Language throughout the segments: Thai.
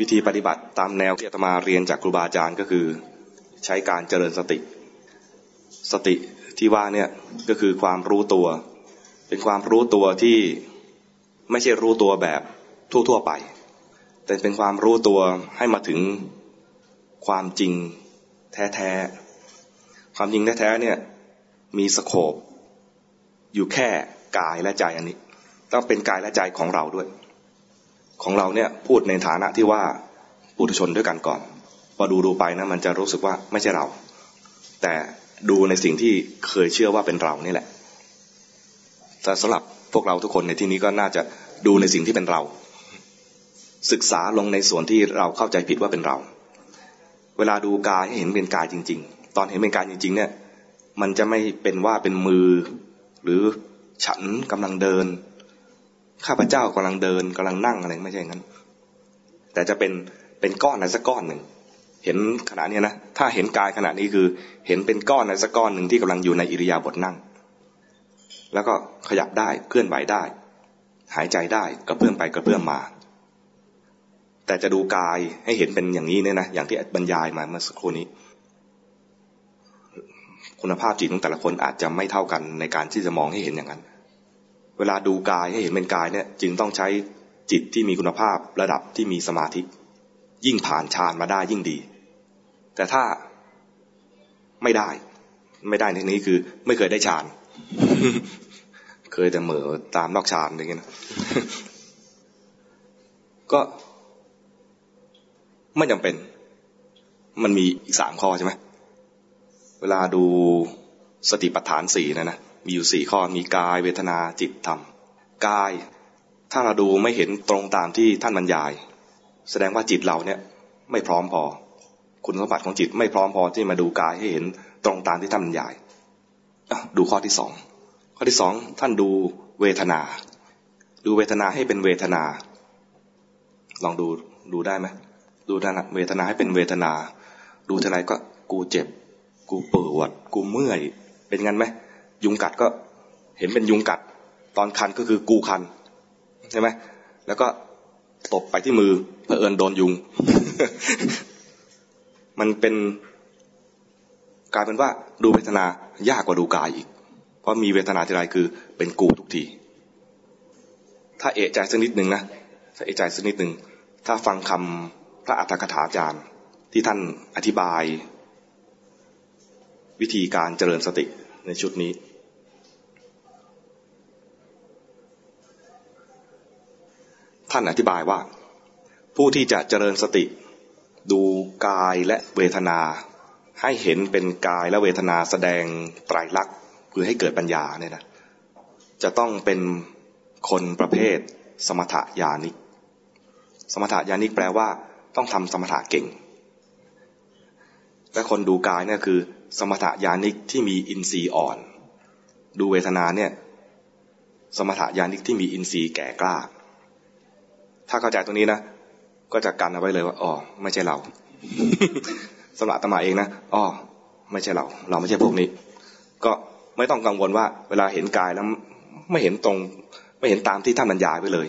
วิธีปฏิบัติตามแนวที่อาตมาเรียนจากครูบาอาจารย์ก็คือใช้การเจริญสติ สติที่ว่าเนี่ยก็คือความรู้ตัว เป็นความรู้ตัวที่ไม่ใช่รู้ตัวแบบทั่วๆไป แต่เป็นความรู้ตัวให้มาถึงความจริงแท้ๆ ความจริงแท้ๆเนี่ยมีสโคบอยู่แค่กายและใจอันนี้ ต้องเป็นกายและใจของเราด้วย ของเราเนี่ยพูดในฐานะที่ว่าปุถุชนด้วยกันก่อน พอดูดูไปนะมันจะรู้สึกว่าไม่ใช่เรา แต่ดูในสิ่งที่เคยเชื่อว่าเป็นเรานี่แหละแต่สำหรับพวกเราทุกคนในที่นี้ก็น่าจะดูในสิ่งที่เป็นเรา ศึกษาลงในส่วนที่เราเข้าใจผิดว่าเป็นเรา เวลาดูกายให้เห็นเป็นกายจริง ๆ ตอนเห็นเป็นกายจริง ๆ เนี่ย มันจะไม่เป็นว่าเป็นมือ หรือฉันกำลังเดิน ข้าพเจ้ากำลังเดินกำลังนั่งอะไรไม่ใช่งั้น แต่จะเป็นเป็นก้อนอะไรสักก้อนหนึ่งเห็นขณะนี้นะถ้าเห็นกายขณะนี้คือ เห็นเป็นก้อนอะไรสักก้อนหนึ่งที่กำลังอยู่ในอิริยาบถนั่ง แล้วก็ขยับได้เคลื่อนไหวได้ หายใจได้กระเพื่อมไปกระเพื่อมมา แต่จะดูกายให้เห็นเป็นอย่างนี้เนี่ยนะอย่างที่บรรยายมาเมื่อสักครู่นี้ คุณภาพจิตของแต่ละคนอาจจะไม่เท่ากันในการที่จะมองให้เห็นอย่างนั้น เวลาดูกายให้เห็นเป็นกายเนี่ยจึงต้องใช้จิตที่มีคุณภาพระดับที่มีสมาธิ ยิ่งผ่านฌานมาได้ยิ่งดี แต่ถ้าไม่ได้ ไม่ได้ในนี้คือ ไม่เคยได้ฌานเคยแต่เหม่อตามนอกฌานอย่างเงี้ยนะก็ไม่จำเป็น มันมีอีกสามข้อใช่ไหมเวลาดูสติปัฏฐานสี่นะนะ มีอยู่สี่ข้อมีกายเวทนาจิตธรรมกาย ถ้าเราดูไม่เห็นตรงตามที่ท่านบรรยาย แสดงว่าจิตเราเนี่ยไม่พร้อมพอ คุณสมบัติของจิตไม่พร้อมพอที่มาดูกายให้เห็นตรงตามที่ท่านบรรยายดูข้อที่สองข้อที่สองท่านดูเวทนา ดูเวทนาให้เป็นเวทนา ลองดูดูได้ไหมดูเวทนาให้เป็นเวทนา ดูทีไรก็กูเจ็บ กูปวด กูเมื่อย เป็นงั้นไหม ยุงกัดก็เห็นเป็นยุงกัด ตอนคันก็คือกูคันใช่ไหมแล้วก็ตบไปที่มือเผอิญโดนยุง มันเป็นกลายเป็นว่าดูเวทนายากกว่าดูกายอีก เพราะมีเวทนาทีไรคือเป็นกูทุกที ถ้าเอะใจสักนิดหนึ่งนะ ถ้าเอะใจสักนิดหนึ่ง ถ้าฟังคำพระอัฏฐกถาจารย์ที่ท่านอธิบาย วิธีการเจริญสติ ในชุดนี้ ท่านอธิบายว่า ผู้ที่จะเจริญสติ ดูกายและเวทนา ให้เห็นเป็นกายและเวทนาแสดงไตรลักษณ์คือให้เกิดปัญญาเนี่ยนะจะต้องเป็นคนประเภทสมถยานิก สมถยานิกแปลว่า ต้องทำสมถะเก่ง และคนดูกายเนี่ยคือ สมถยานิกที่มีอินทรีย์อ่อน ดูเวทนาเนี่ย สมถยานิกที่มีอินทรีย์แก่กล้า ถ้าเข้าใจตรงนี้นะก็จะกันเอาไว้เลยว่าอ๋อไม่ใช่เราสำหรับตมาเองนะอ๋อไม่ใช่เรา เราไม่ใช่พวกนี้ ก็ไม่ต้องกังวลว่า เวลาเห็นกายแล้วไม่เห็นตรง ไม่เห็นตามที่ท่านบรรยายไว้เลย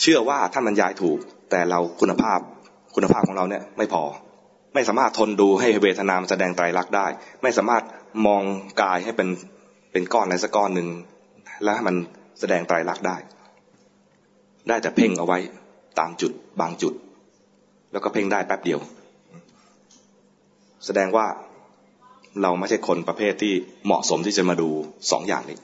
เชื่อว่าท่านบรรยายถูก แต่เราคุณภาพคุณภาพของเราเนี่ยไม่พอ ไม่สามารถทนดูให้เวทนามแสดงไตรลักษณ์ได้ ไม่สามารถมองกายให้เป็นเป็นก้อนอะไรสักก้อนหนึ่งแล้วมันแสดงไตรลักษณ์ได้ ได้แต่เพ่งเอาไว้ตามจุดบางจุด แล้วก็เพ่งได้แป๊บเดียว แสดงว่าเราไม่ใช่คนประเภทที่เหมาะสมที่จะมาดูสองอย่างนี้